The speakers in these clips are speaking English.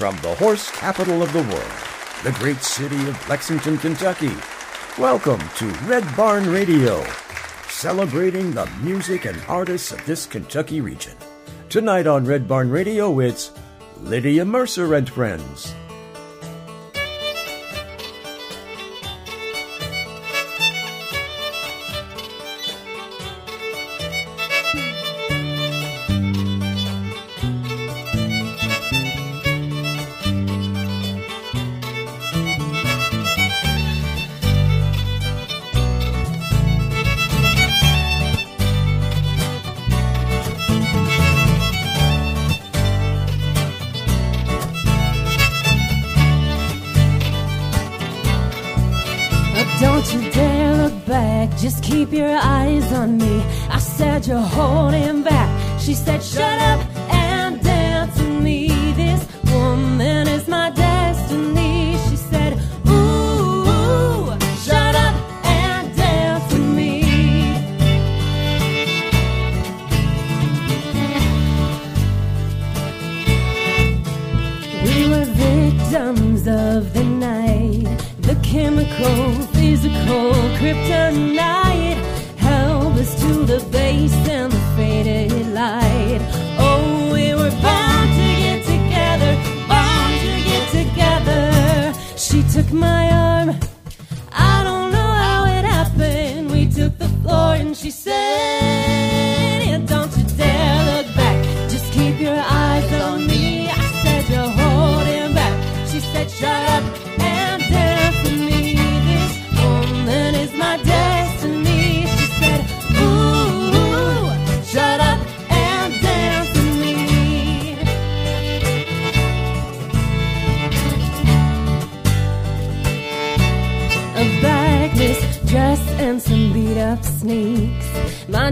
from the horse capital of the world, the great city of Lexington, Kentucky. Welcome to Red Barn Radio, celebrating the music and artists of this Kentucky region. Tonight on Red Barn Radio, it's Lydia Mercer and Friends. your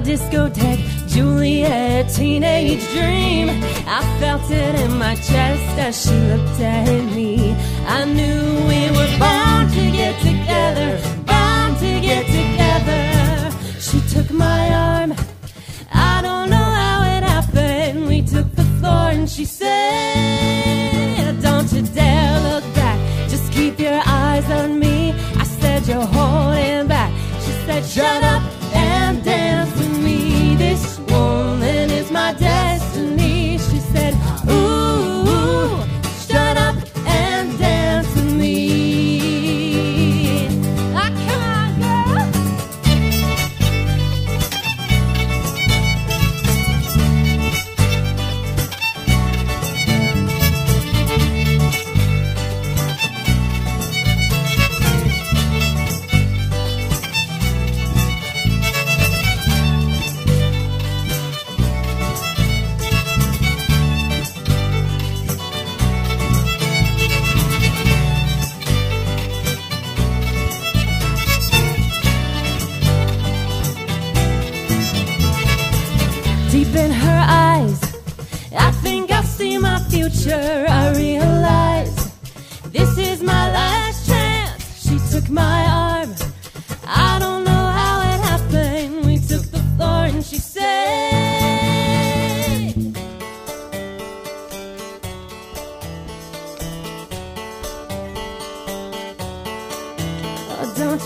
discotheque, Juliet, teenage dream. I felt it in my chest as she looked at him.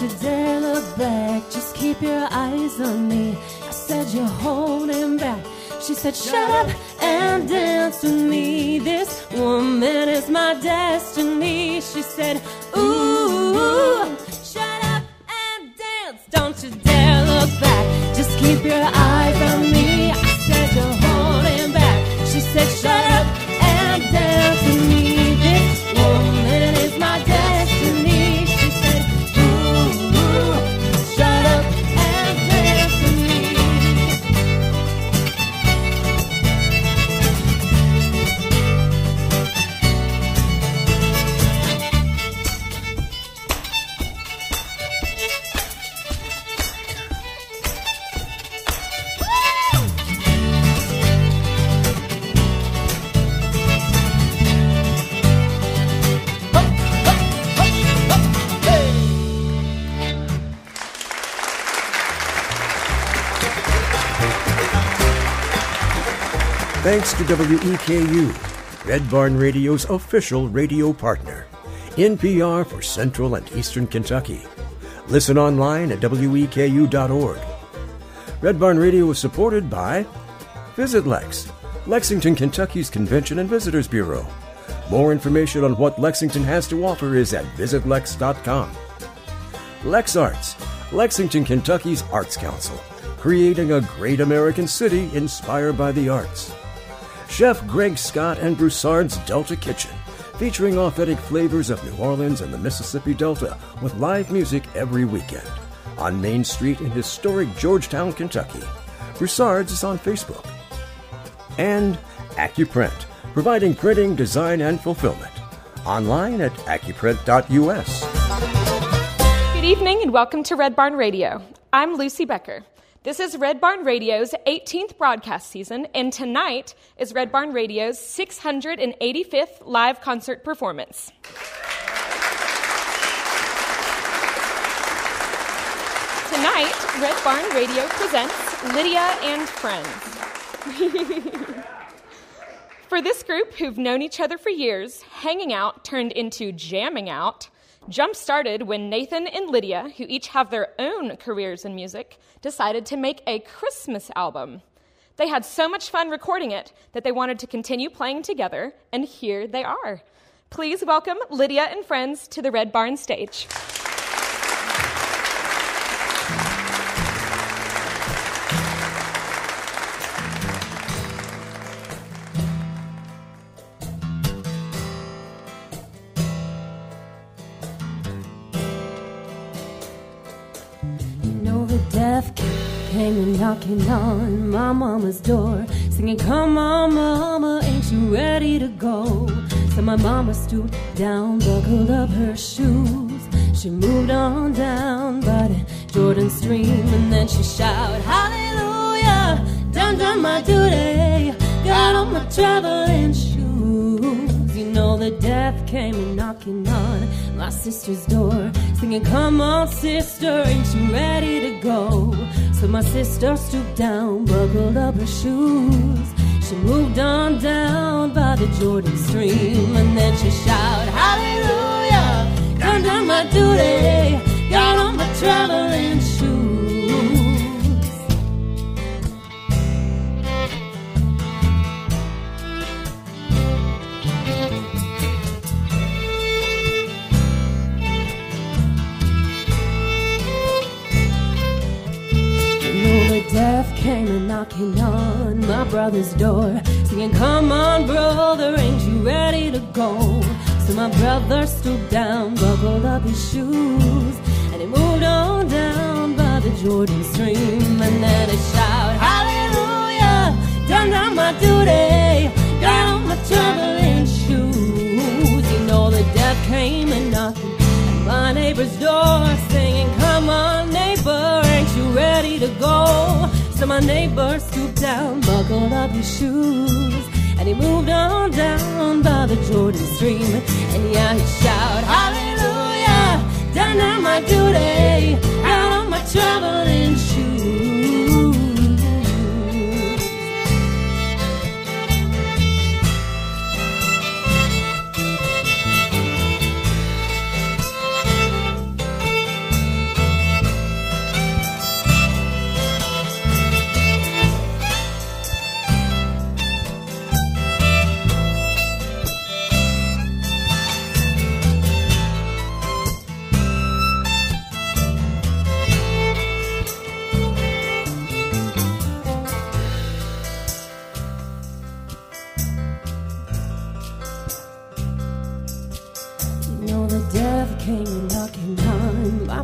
today look back. Just keep your eyes on me. I said you're holding back. She said shut up and dance with me. This woman is my destiny. She said to WEKU, Red Barn Radio's official radio partner. NPR for Central and Eastern Kentucky. Listen online at weku.org. Red Barn Radio is supported by VisitLex, Lexington, Kentucky's Convention and Visitors Bureau. More information on what Lexington has to offer is at visitlex.com. LexArts, Lexington, Kentucky's Arts Council, creating a great American city inspired by the arts. Chef Greg Scott and Broussard's Delta Kitchen, featuring authentic flavors of New Orleans and the Mississippi Delta with live music every weekend. On Main Street in historic Georgetown, Kentucky. Broussard's is on Facebook. And AccuPrint, providing printing, design, and fulfillment. Online at accuprint.us. Good evening and welcome to Red Barn Radio. I'm Lucy Becker. This is Red Barn Radio's 18th broadcast season, and tonight is Red Barn Radio's 685th live concert performance. Tonight, Red Barn Radio presents Lydia and Friends. for this group who've known each other for years, hanging out turned into jamming out Jump started when Nathan and Lydia, who each have their own careers in music, decided to make a Christmas album. They had so much fun recording it that they wanted to continue playing together, and here they are. Please welcome Lydia and friends to the Red Barn stage. Came knocking on my mama's door, singing, Come on, mama, ain't you ready to go? So my mama stooped down, buckled up her shoes. She moved on down by the Jordan stream, and then she shouted, Hallelujah, done done my duty, got on my traveling shoes. You know the death came and knocking on my sister's door, singing, Come on, sister, ain't you ready to go? My sister stooped down, buckled up her shoes. She moved on down by the Jordan stream, and then she shouted, Hallelujah! Done done my duty, got on my traveling Death knocking on my brother's door, singing, Come on, brother, ain't you ready to go? So my brother stooped down, buckled up his shoes, and he moved on down by the Jordan stream. And then he shouted, Hallelujah, done done my duty, got on my traveling shoes. You know the death came and knocking at my neighbor's door, singing, Come on, neighbor, ain't you ready to go? So my neighbor stooped down, buckled up his shoes, and he moved on down by the Jordan stream. And yeah, he shouted, Hallelujah, done now my duty, out on my traveling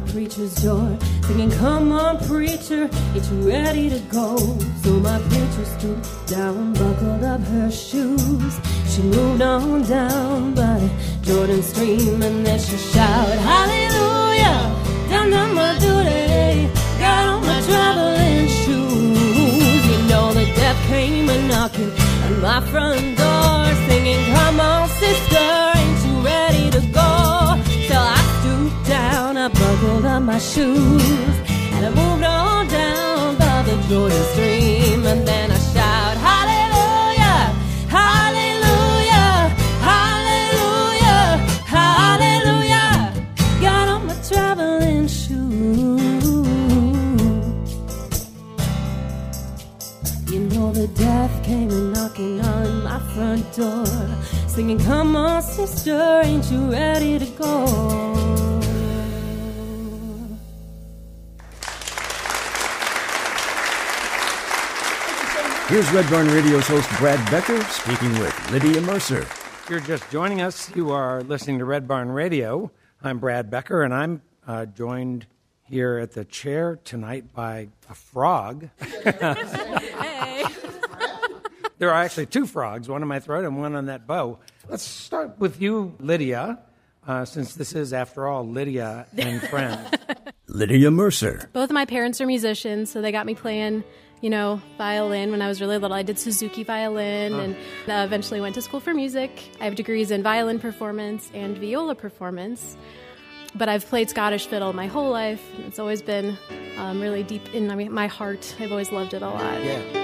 preacher's door, singing, Come on, preacher, it's ready to go. So my preacher stooped down, buckled up her shoes. She moved on down by the Jordan stream, and then she shouted, Hallelujah, Down done my duty, got on my traveling shoes. You know the death came a knocking at my front door, singing, Come on, sister, my shoes. And I moved on down by the Jordan stream. And then I shout, Hallelujah! Hallelujah! Hallelujah! Hallelujah! Got on my traveling shoes. You know the death came knocking on my front door. Singing, come on sister, ain't you ready to go? Here's Red Barn Radio's host Brad Becker speaking with Lydia Mercer. If you're just joining us, you are listening to Red Barn Radio. I'm Brad Becker, and I'm uh, joined here at the chair tonight by a frog. Hey. there are actually two frogs, one in my throat and one on that bow. Let's start with you, Lydia, uh, since this is, after all, Lydia and Friends. Lydia Mercer. Both of my parents are musicians, so they got me playing, you know, violin when I was really little. I did Suzuki violin and uh, eventually went to school for music. I have degrees in violin performance and viola performance. But I've played Scottish fiddle my whole life. It's always been um, really deep in my, my heart. I've always loved it a lot. yeah.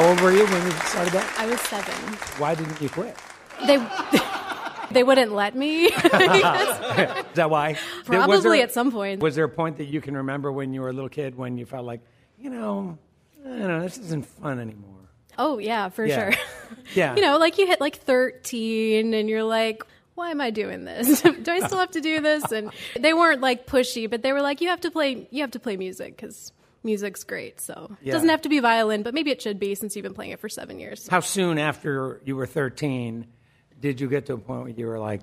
How old were you when you started that? I was seven. Why didn't you quit? They they wouldn't let me. Is that why? Probably there- at some point. Was there a point that you can remember when you were a little kid when you felt like, you know, I don't know, this isn't fun anymore? Oh yeah, for Yeah. sure. Yeah. you know, like you hit like 13 and you're like, why am I doing this? do I still have to do this? And they weren't like pushy, but they were like, you have to play, you have to play music because music's great. So Yeah. it doesn't have to be violin, but maybe it should be since you've been playing it for seven years. How soon after you were 13 did you get to a point where you were like,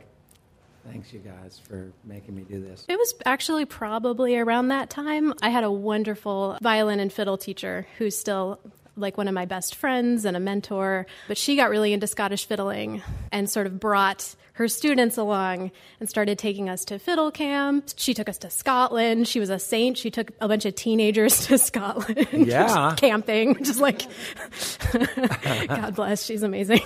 thanks, you guys, for making me do this? It was actually probably around that time. I had a wonderful violin and fiddle teacher who's still like one of my best friends and a mentor. But she got really into Scottish fiddling and sort of brought her students along and started taking us to fiddle camp. She took us to Scotland. She was a saint. She took a bunch of teenagers to Scotland. Yeah. camping, which is like, God bless, she's amazing.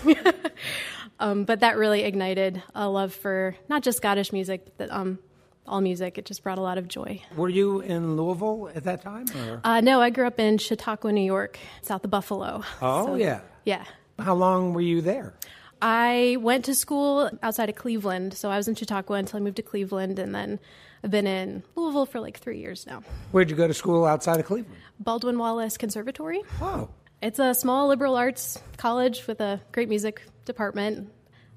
um, but that really ignited a love for not just Scottish music, but um, all music. It just brought a lot of joy. Were you in Louisville at that time? Uh, no, I grew up in Chautauqua, New York, south of Buffalo. oh, So, yeah. Yeah. How long were you there? I went to school outside of Cleveland, so I was in Chautauqua until I moved to Cleveland, and then I've been in Louisville for like three years now. Where'd you go to school outside of Cleveland? Baldwin Wallace Conservatory. Oh, It's a small liberal arts college with a great music department.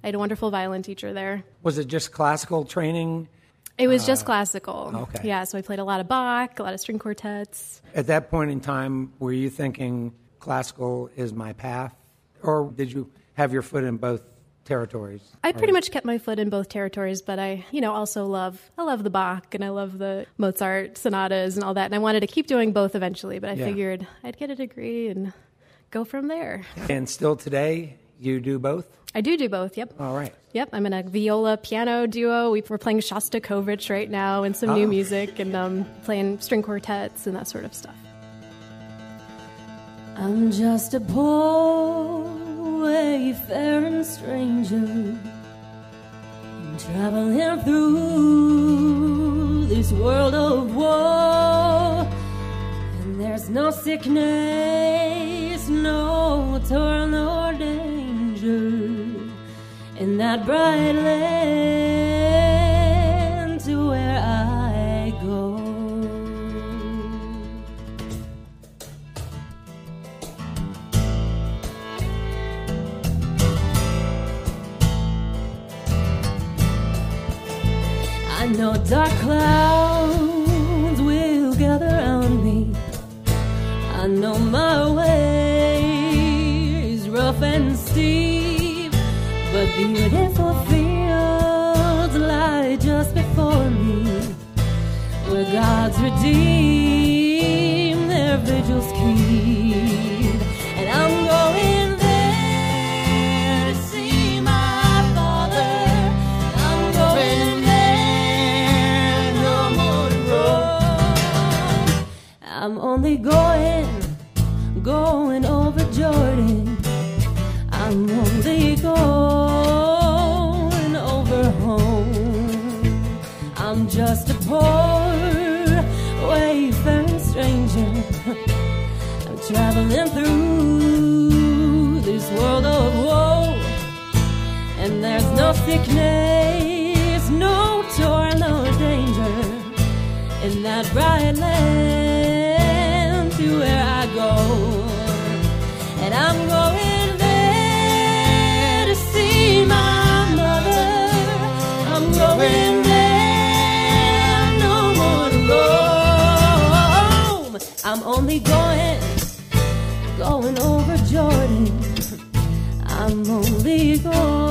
I had a wonderful violin teacher there. was it just classical training? It was just uh, classical. okay. Yeah, so I played a lot of Bach, a lot of string quartets. At that point in time, were you thinking classical is my path? Or did you have your foot in both territories? I pretty much kept my foot in both territories, but I, you know, also love I love the Bach and I love the Mozart sonatas and all that. And I wanted to keep doing both eventually, but I Yeah. figured I'd get a degree and go from there. And still today, you do both? I do do both. Yep. All right. Yep, I'm in a viola piano duo. We- We're playing Shostakovich right now and some Oh. new music and um, playing string quartets and that sort of stuff. I'm just a poor wayfaring stranger traveling through this world of war. And there's no sickness, no toil, nor in that bright land to where I go. I know dark clouds will gather around me. I know my way beautiful fields lie just before me, where God's redeemed their vigils poor wayfaring stranger. I'm traveling through this world of woe. And there's no sickness, no toil, no danger in that bright land to where I go. And I'm going I'm going, going over Jordan. I'm only going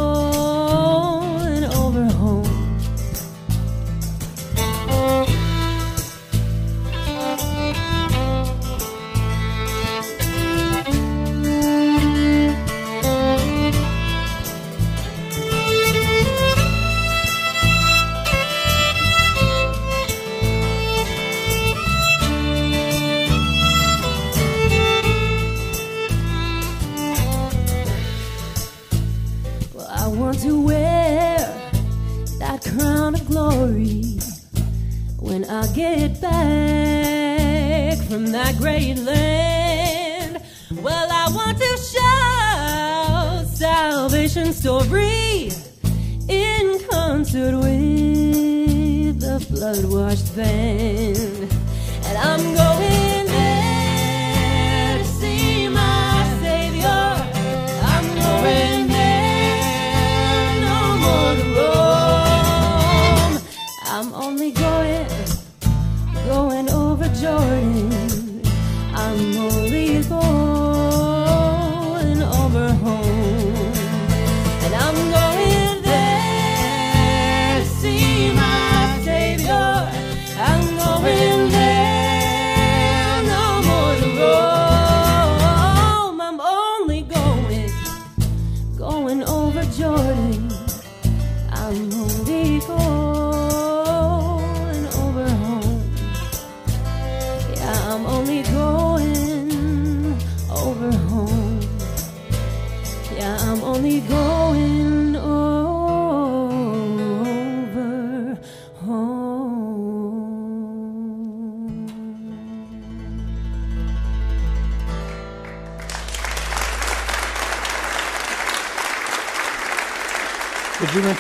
story in concert with the blood washed band. And I'm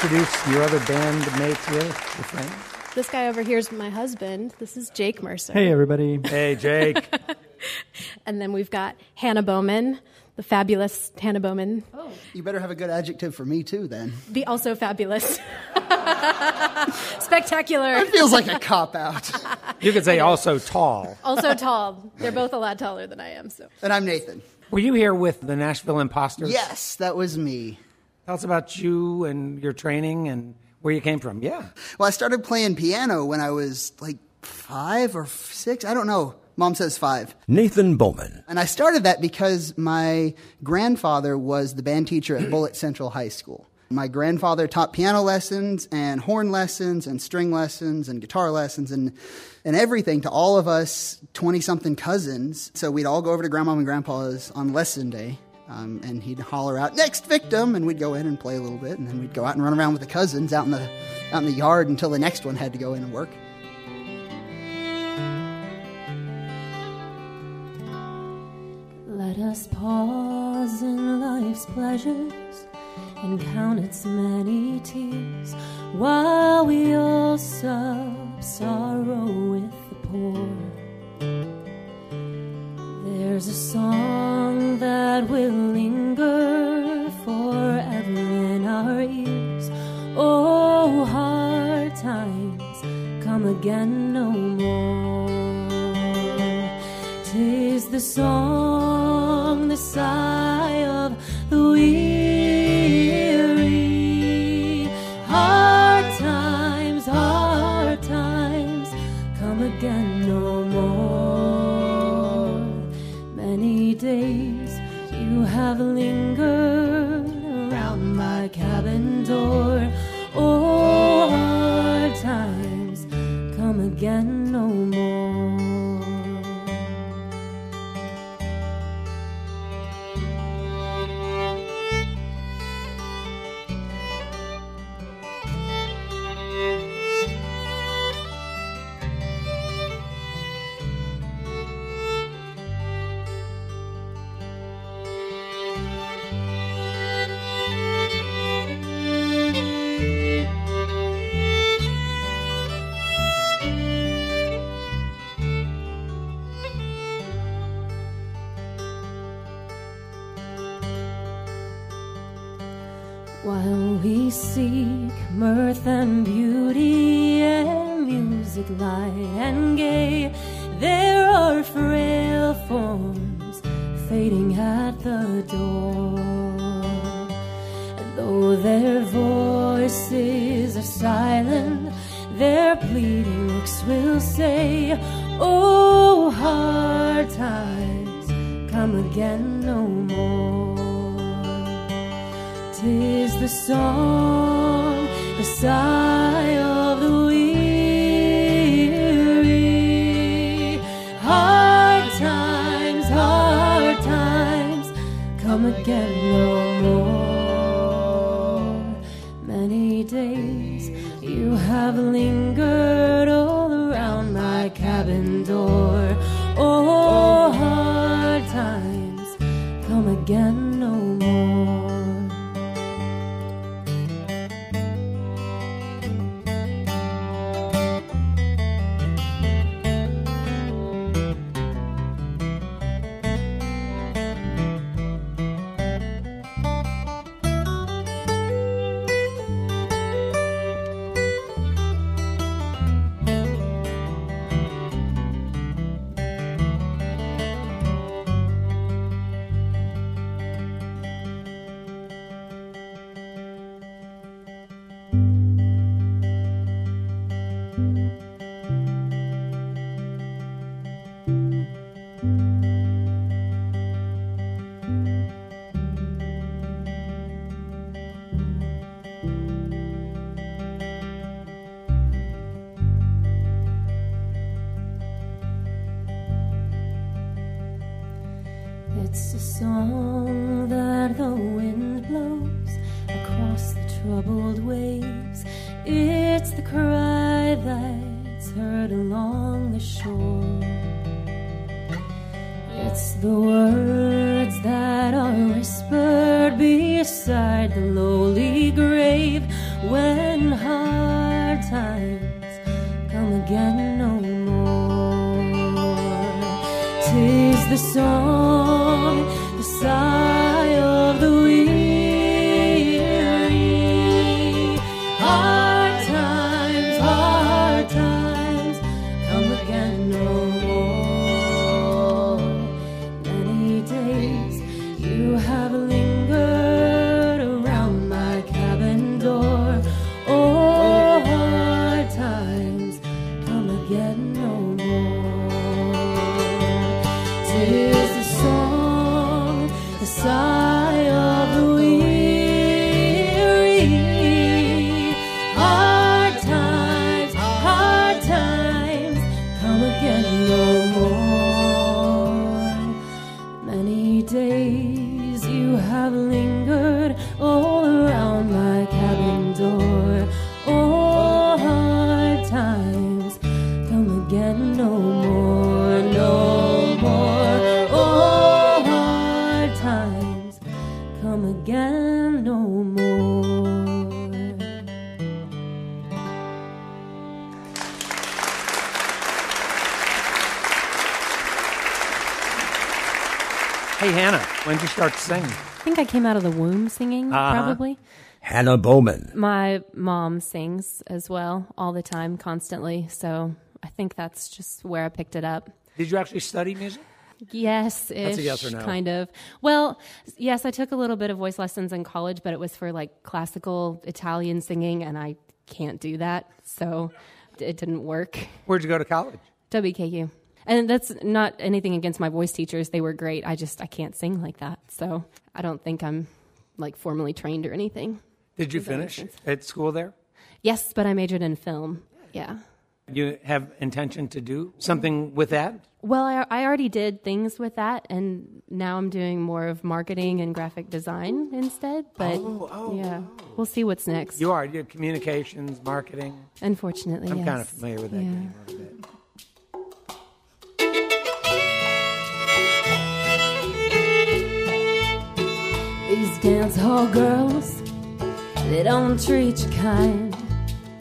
introduce your other bandmates here, your friends? This guy over here is my husband. This is Jake Mercer. Hey, everybody. Hey, Jake. And then we've got Hannah Bowman, the fabulous Hannah Bowman. Oh. You better have a good adjective for me too, then. The also fabulous. Spectacular. It feels like a cop out. You could say also tall. Also tall. They're both a lot taller than I am, so. and I'm Nathan. Were you here with the Nashville Imposters? Yes, that was me. Tell us about you and your training and where you came from. Yeah. Well, I started playing piano when I was like five or six. I don't know. Mom says five. Nathan Bowman. And I started that because my grandfather was the band teacher at Bullitt Central High School. My grandfather taught piano lessons and horn lessons and string lessons and guitar lessons and, and everything to all of us 20 something cousins. So we'd all go over to grandma and grandpa's on lesson day. Um, and he'd holler out "next victim," and we'd go in and play a little bit, and then we'd go out and run around with the cousins out in the out in the yard until the next one had to go in and work. Let us pause in life's pleasures and count its many tears while we all sub sorrow with the poor. There's a song that will linger forever in our ears. Oh, hard times come again no more. Tis the song, the sigh fading at the door. And though their voices are silent, their pleading looks will say, Oh, hard times come again no more. Tis the song, the sigh no more. Many days you have lingered waves. It's the cry that's heard along the shore. It's the words that are whispered beside the lowly grave when hard times come again no more. Tis the song, start singing? I think I came out of the womb singing, Uh-huh. probably. Hannah Bowman. My mom sings as well all the time, constantly. So I think that's just where I picked it up. Did you actually study music? Yes, That's a yes or no. kind of. Well, yes, I took a little bit of voice lessons in college, but it was for like classical Italian singing, and I can't do that, so it didn't work. Where'd you go to college? WKU. And that's not anything against my voice teachers. They were great. I just I can't sing like that. So I don't think I'm like formally trained or anything. Did you Does finish at school there? Yes, but I majored in film. Yeah. You have intention to do something with that? Well, I, I already did things with that, and now I'm doing more of marketing and graphic design instead. But oh, oh, oh. yeah, we'll see what's next. You are. You have communications, marketing. Unfortunately, I'm yes. kind of familiar with that Yeah. Dance hall girls, they don't treat you kind.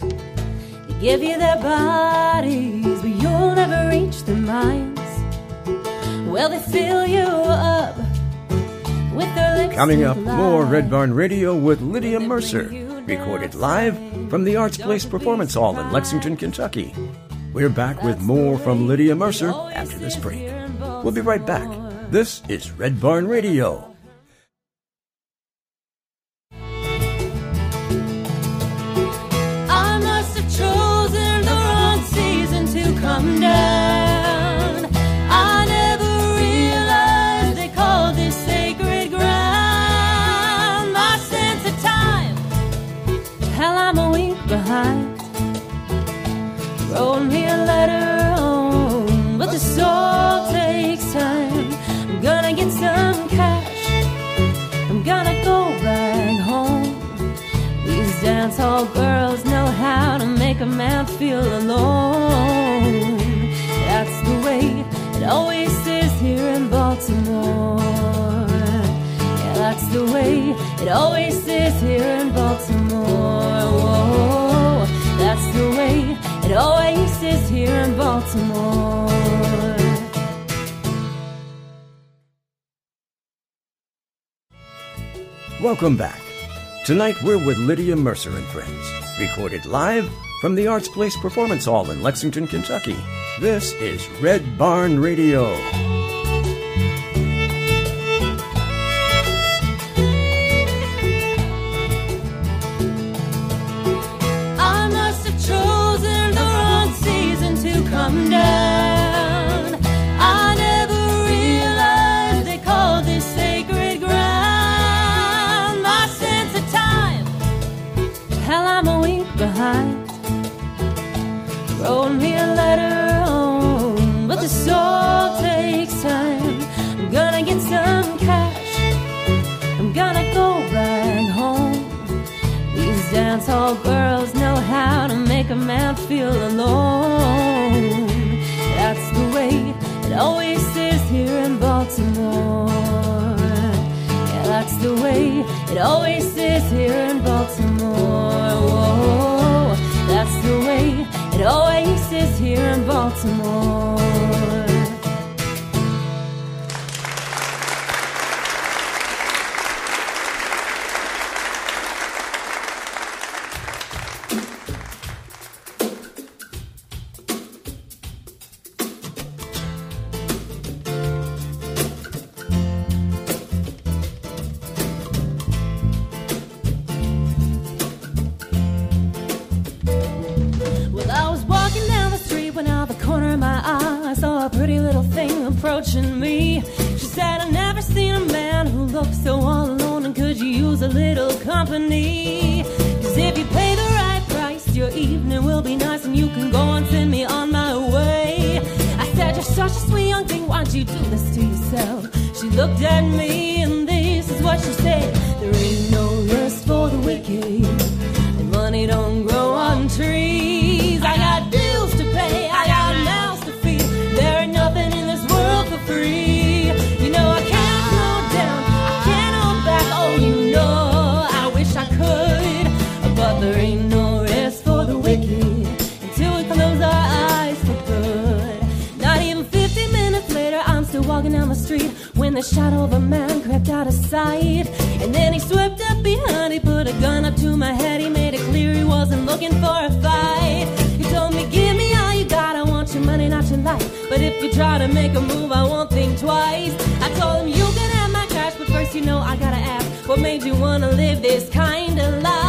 They give you their bodies, but you'll never reach their minds. Well, they fill you up with their lips. Coming up, more Red Barn Radio with Lydia Mercer, recorded live from the Arts Place Performance Hall in Lexington, Kentucky. We're back with more from Lydia Mercer after this break. We'll be right back. This is Red Barn Radio. The soul takes time. I'm gonna get some cash. I'm gonna go back home. These dance hall girls know how to make a man feel alone. That's the way it always is here in Baltimore. Yeah, that's the way it always is here in Baltimore. Whoa, that's the way it always is here in Baltimore. Welcome back. Tonight we're with Lydia Mercer and Friends, recorded live from the Arts Place Performance Hall in Lexington, Kentucky. This is Red Barn Radio. Dance girls know how to make a man feel alone. That's the way it always is here in Baltimore. Yeah, that's the way it always is here in Baltimore. Whoa, that's the way it always is here in Baltimore. Approaching me. She said, I've never seen a man who looks so all alone and could you use a little company? Cause if you pay the right price, your evening will be nice and you can go and send me on my way. I said, You're such a sweet young thing, why'd you do this to yourself? She looked at me and this is what she said There ain't no rest for the wicked. And money don't grow on trees. The shadow of a man crept out of sight. And then he swept up behind, he put a gun up to my head. He made it clear he wasn't looking for a fight. He told me, Give me all you got, I want your money, not your life. But if you try to make a move, I won't think twice. I told him, You can have my cash, but first, you know, I gotta ask, What made you wanna live this kind of life?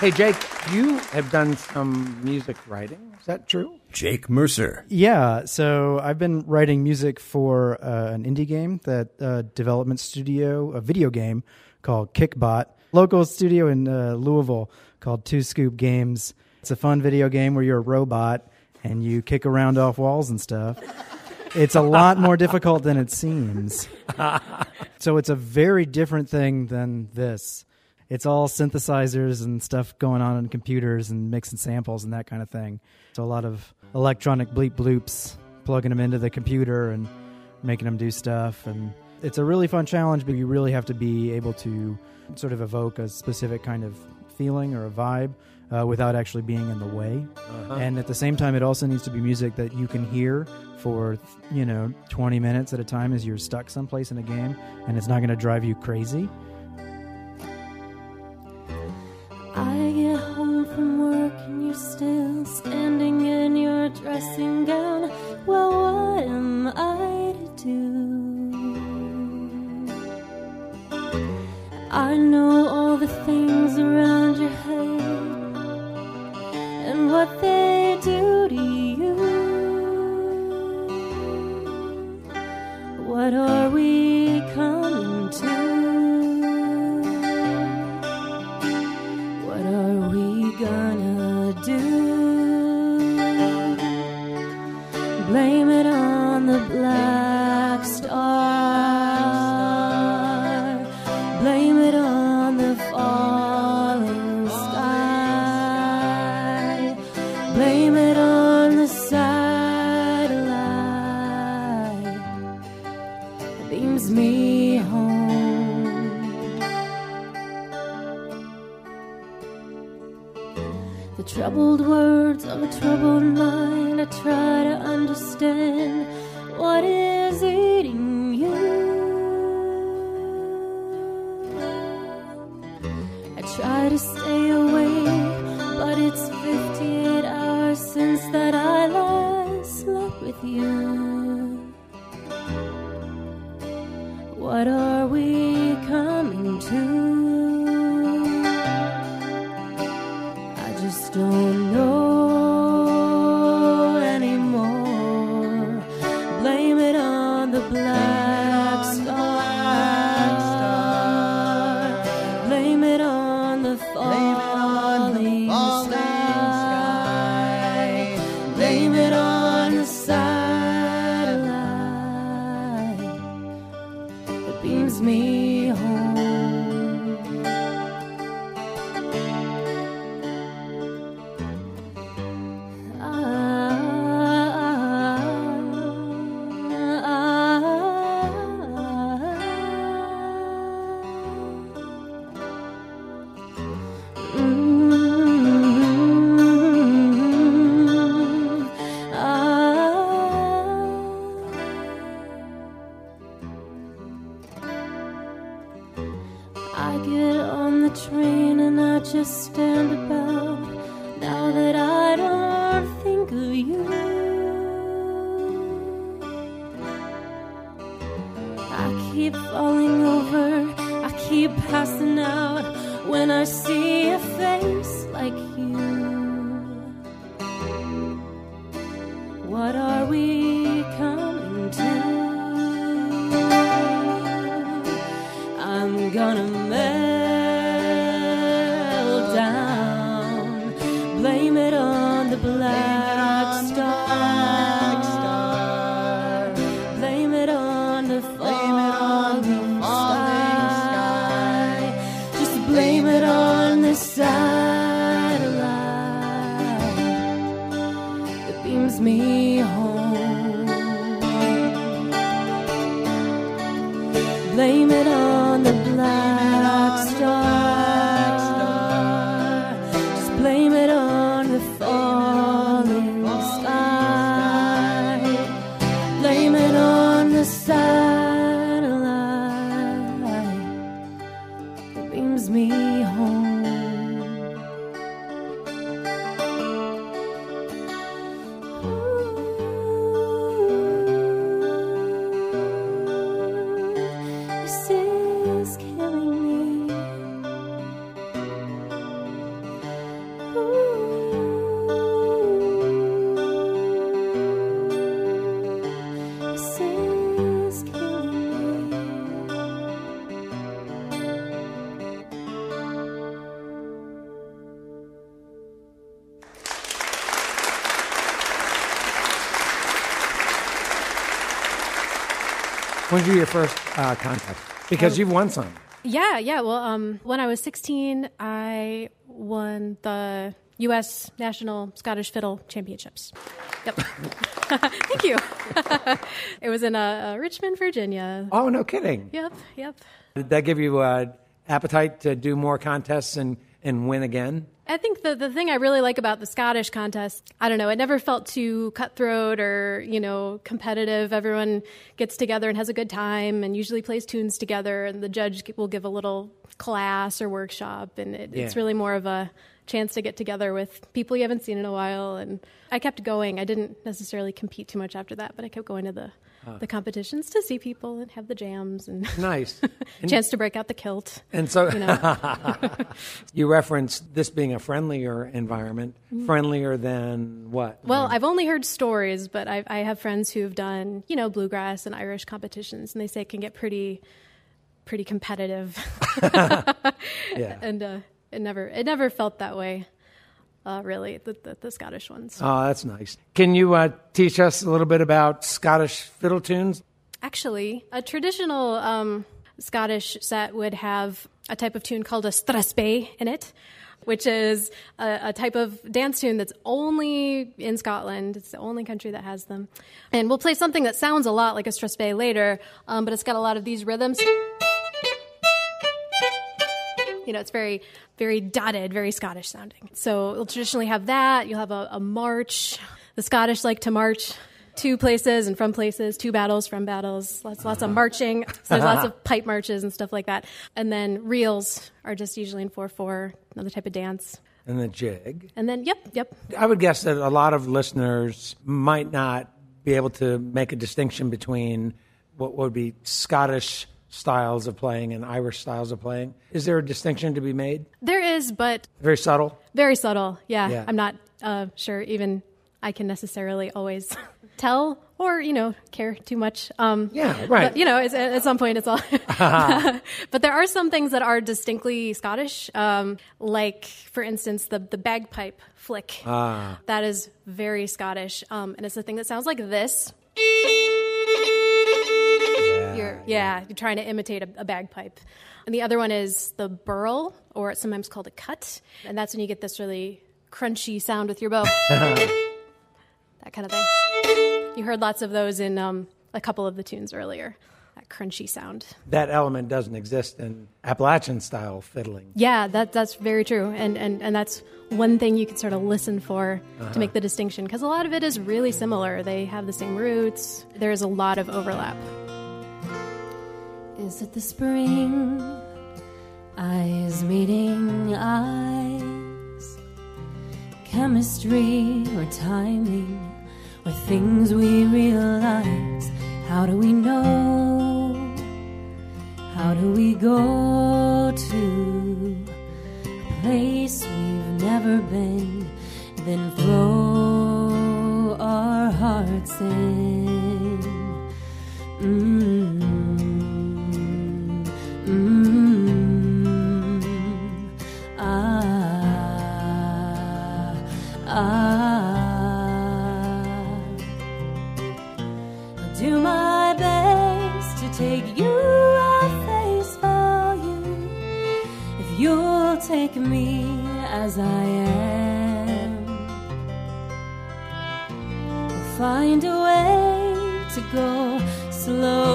Hey, Jake, you have done some music writing. Is that true? Jake Mercer. Yeah, so I've been writing music for uh, an indie game that uh, development studio, a video game called Kickbot, local studio in uh, Louisville called Two Scoop Games. It's a fun video game where you're a robot and you kick around off walls and stuff. It's a lot more difficult than it seems. So it's a very different thing than this. It's all synthesizers and stuff going on in computers and mixing samples and that kind of thing. So a lot of electronic bleep bloops, plugging them into the computer and making them do stuff. And it's a really fun challenge, but you really have to be able to sort of evoke a specific kind of feeling or a vibe uh, without actually being in the way. And at the same time, it also needs to be music that you can hear for, you know, 20 minutes at a time as you're stuck someplace in a game and it's not going to drive you crazy. Dressing gown. Well, what am I to do? I know all the things around your head and what they do to you. What are we you. I keep falling over, I keep passing out when I see a face like you. What are do your first uh, contest? Because you've won some. Yeah, yeah. Well, um, when I was 16, I won the U.S. National Scottish Fiddle Championships. Yep. Thank you. it was in uh, uh, Richmond, Virginia. Oh, no kidding. Yep, yep. Did that give you uh, appetite to do more contests and, and win again? I think the, the thing I really like about the Scottish contest, I don't know, it never felt too cutthroat or, you know, competitive. Everyone gets together and has a good time and usually plays tunes together, and the judge will give a little class or workshop, and it, it's really more of a chance to get together with people you haven't seen in a while. And I kept going. I didn't necessarily compete too much after that, but I kept going to the, the competitions to see people and have the jams and Nice. And, chance to break out the kilt. and so You know. you referenced this being a friendlier environment, friendlier than what? Mm-hmm. Well, I've only heard stories, but I, I have friends who've done, you know, bluegrass and Irish competitions, and they say it can get pretty, pretty competitive. yeah. and uh, it never, it never felt that way, uh, really. The, the, the Scottish ones. Oh, that's nice. Can you uh, teach us a little bit about Scottish fiddle tunes? Actually, a traditional um, Scottish set would have a type of tune called a strathspey in it, which is a, a type of dance tune that's only in Scotland. It's the only country that has them. And we'll play something that sounds a lot like a strathspey later, um, but it's got a lot of these rhythms. You know, it's very, very dotted, very Scottish sounding. So you'll traditionally have that. You'll have a, a march. The Scottish like to march to places and from places, two battles, from battles. Lots, lots of uh-huh. marching. So there's lots of uh-huh. pipe marches and stuff like that. And then reels are just usually in 4 4, another type of dance. And the jig. And then, yep, yep. I would guess that a lot of listeners might not be able to make a distinction between what would be Scottish styles of playing and Irish styles of playing. Is there a distinction to be made? There is, but Very subtle. very subtle. Yeah, Yeah. I'm not uh, sure even I can necessarily always tell or you know care too much. Um, Yeah, right. But, you know, it's, at some point, it's all. but there are some things that are distinctly Scottish, um, like for instance the the bagpipe flick. Ah. That is very Scottish, um, and it's a thing that sounds like this. You're, yeah, you're trying to imitate a, a bagpipe. And the other one is the birl, or it's sometimes called a cut. And that's when you get this really crunchy sound with your bow. that kind of thing. You heard lots of those in um, a couple of the tunes earlier. That crunchy sound. That element doesn't exist in Appalachian style fiddling. Yeah, that, that's very true. And, and, and that's one thing you could sort of listen for to make the distinction, because a lot of it is really similar. They have the same roots, there is a lot of overlap. Is it the spring? Eyes meeting eyes. Chemistry or timing, or things we realize. How do we know? How do we go to a place we've never been? Then throw our hearts in. Do my best to take you at face value. If you'll take me as I am, we'll find a way to go slow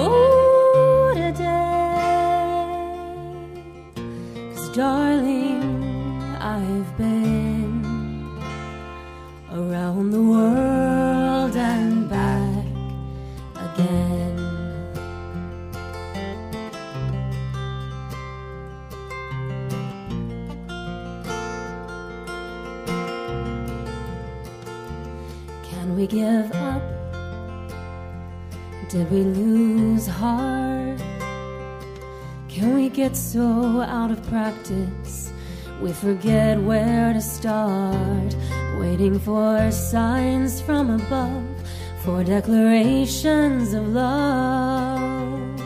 we lose heart? Can we get so out of practice we forget where to start? Waiting for signs from above, for declarations of love.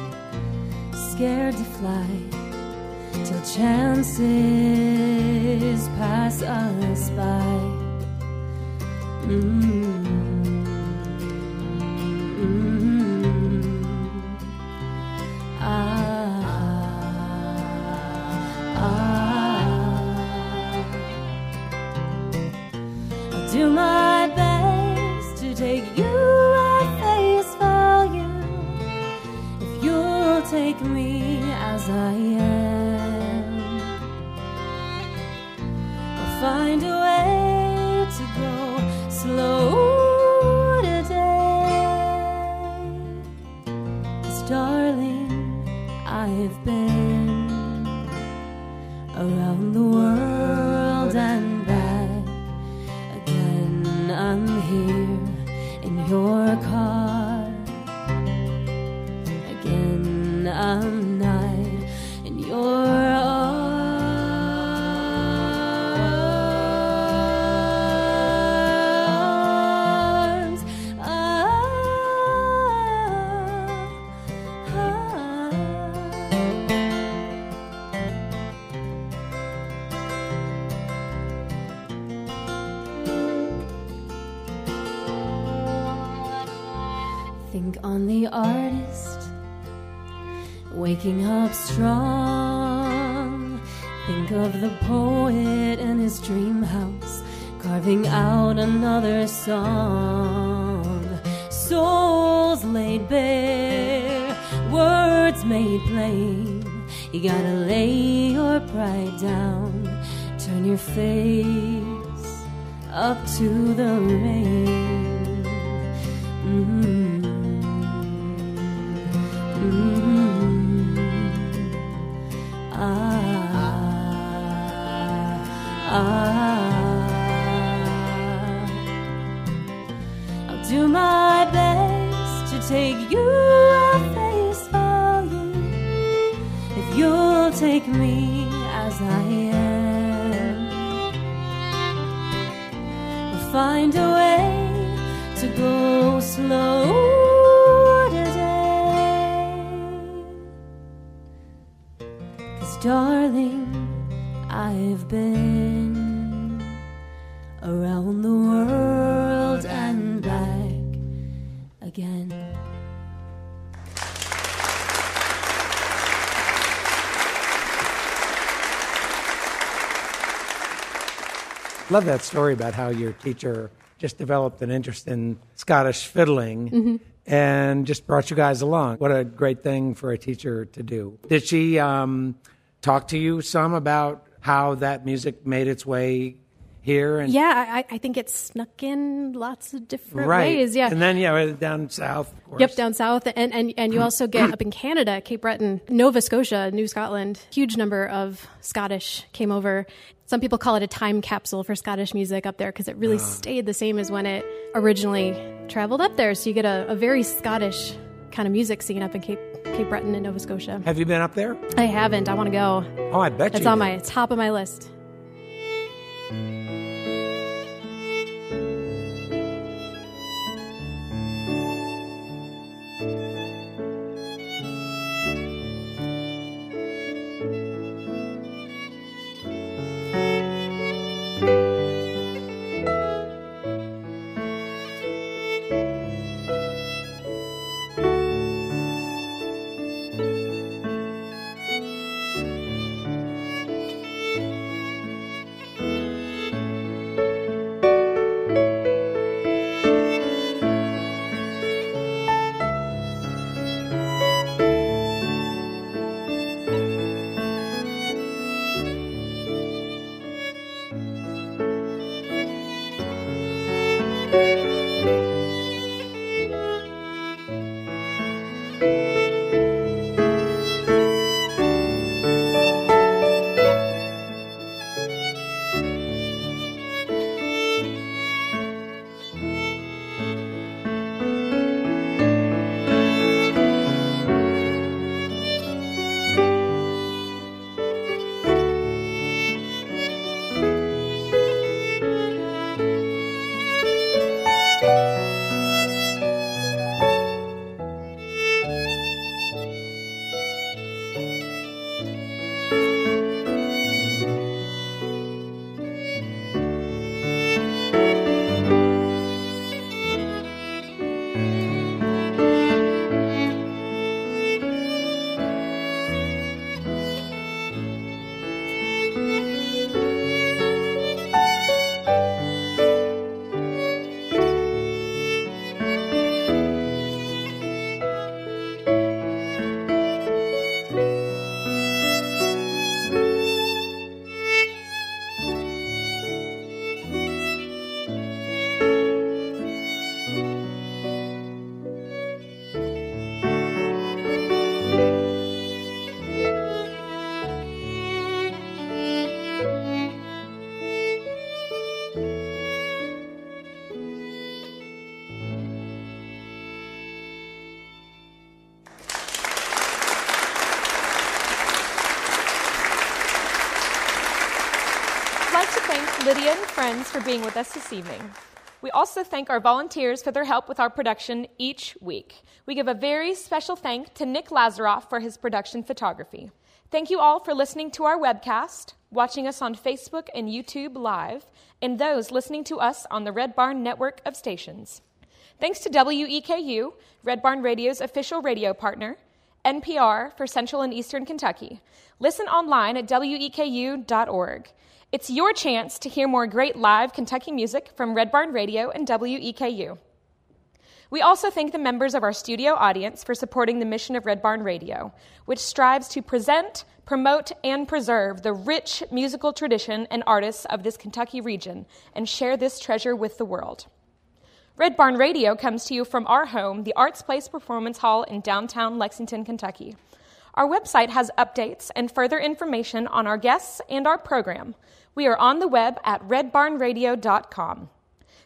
Scared to fly till chances pass us by. Mm. Around the world another song. Souls laid bare, words made plain. You gotta lay your pride down, turn your face up to the rain. Love that story about how your teacher just developed an interest in Scottish fiddling and just brought you guys along. What a great thing for a teacher to do. Did she um, talk to you some about how that music made its way here? And Yeah, I, I think it snuck in lots of different right. ways. Yeah. and then yeah, down south. Of course. Yep, down south, and and and you also get up in Canada, Cape Breton, Nova Scotia, New Scotland. Huge number of Scottish came over. Some people call it a time capsule for Scottish music up there because it really ah. stayed the same as when it originally traveled up there. So you get a, a very Scottish kind of music scene up in Cape Cape Breton and Nova Scotia. Have you been up there? I haven't. I want to go. Oh, I bet you. It's on did. my top of my list. Friends for being with us this evening. We also thank our volunteers for their help with our production each week. We give a very special thank to Nick Lazaroff for his production photography. Thank you all for listening to our webcast, watching us on Facebook and YouTube Live, and those listening to us on the Red Barn network of stations. Thanks to WEKU, Red Barn Radio's official radio partner, NPR for Central and Eastern Kentucky. Listen online at weku.org. It's your chance to hear more great live Kentucky music from Red Barn Radio and WEKU. We also thank the members of our studio audience for supporting the mission of Red Barn Radio, which strives to present, promote, and preserve the rich musical tradition and artists of this Kentucky region and share this treasure with the world. Red Barn Radio comes to you from our home, the Arts Place Performance Hall in downtown Lexington, Kentucky. Our website has updates and further information on our guests and our program. We are on the web at redbarnradio.com.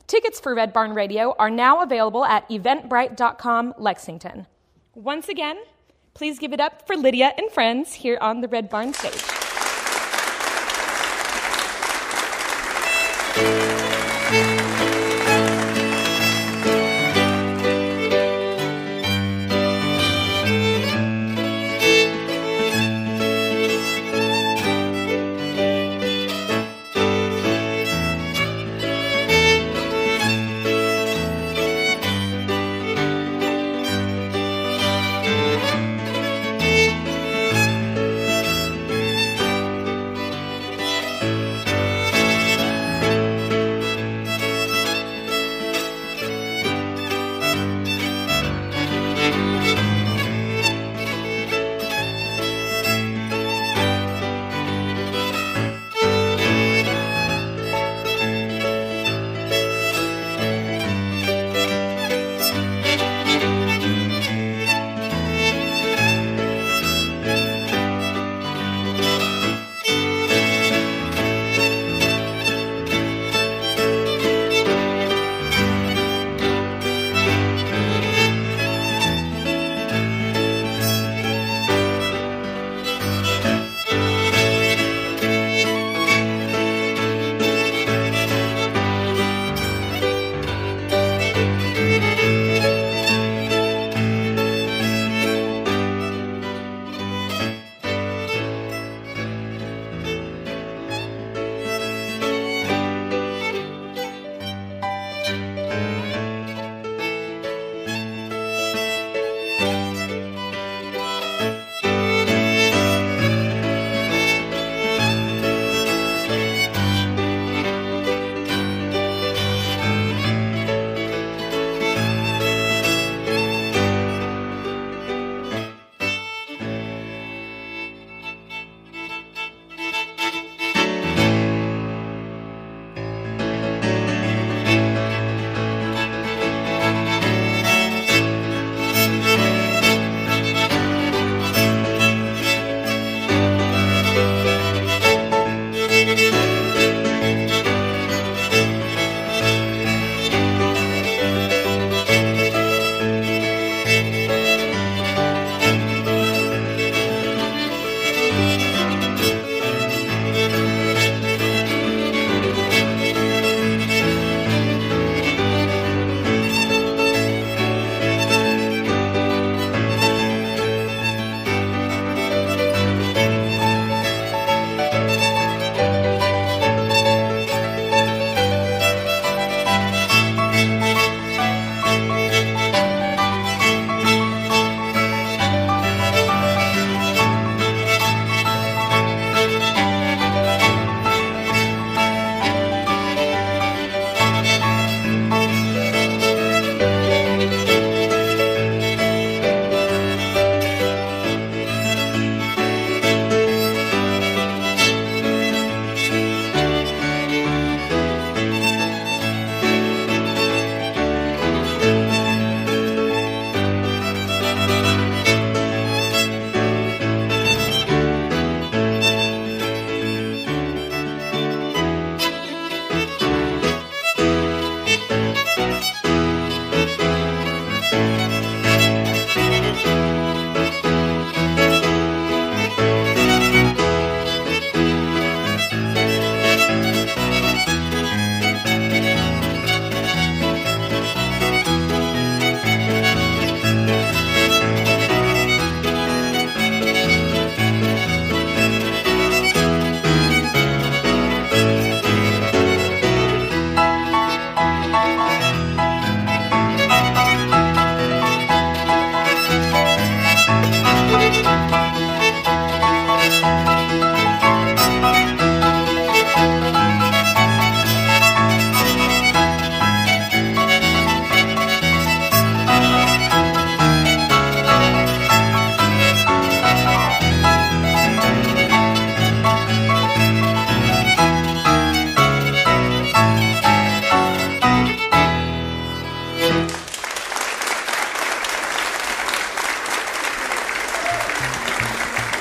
Tickets for Red Barn Radio are now available at eventbrite.com Lexington. Once again, please give it up for Lydia and friends here on the Red Barn stage.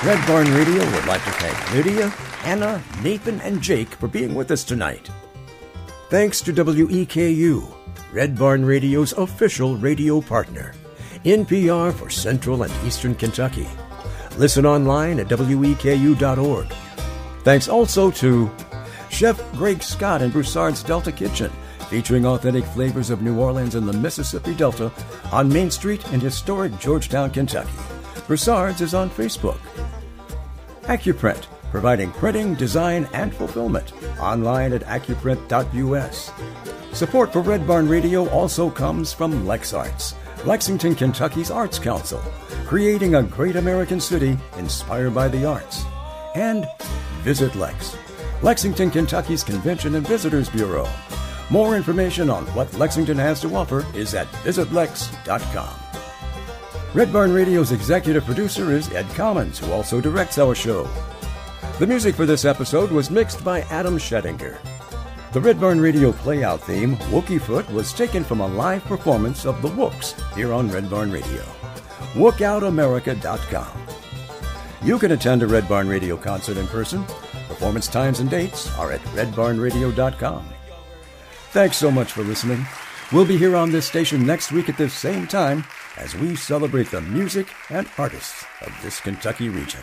Red Barn Radio would like to thank Lydia, Anna, Nathan, and Jake for being with us tonight. Thanks to WEKU, Red Barn Radio's official radio partner, NPR for Central and Eastern Kentucky. Listen online at weku.org. Thanks also to Chef Greg Scott and Broussard's Delta Kitchen, featuring authentic flavors of New Orleans and the Mississippi Delta on Main Street in historic Georgetown, Kentucky. Broussard's is on Facebook. Accuprint, providing printing, design, and fulfillment. Online at accuprint.us. Support for Red Barn Radio also comes from LexArts, Lexington, Kentucky's Arts Council, creating a great American city inspired by the arts. And Visit Lex, Lexington, Kentucky's Convention and Visitors Bureau. More information on what Lexington has to offer is at visitlex.com. Red Barn Radio's executive producer is Ed Commons, who also directs our show. The music for this episode was mixed by Adam Schettinger. The Red Barn Radio playout theme, Wookie Foot, was taken from a live performance of The Wooks here on Red Barn Radio. WookOutAmerica.com. You can attend a Red Barn Radio concert in person. Performance times and dates are at redbarnradio.com. Thanks so much for listening. We'll be here on this station next week at this same time as we celebrate the music and artists of this Kentucky region.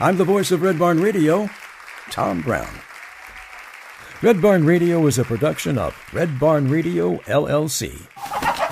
I'm the voice of Red Barn Radio, Tom Brown. Red Barn Radio is a production of Red Barn Radio, LLC.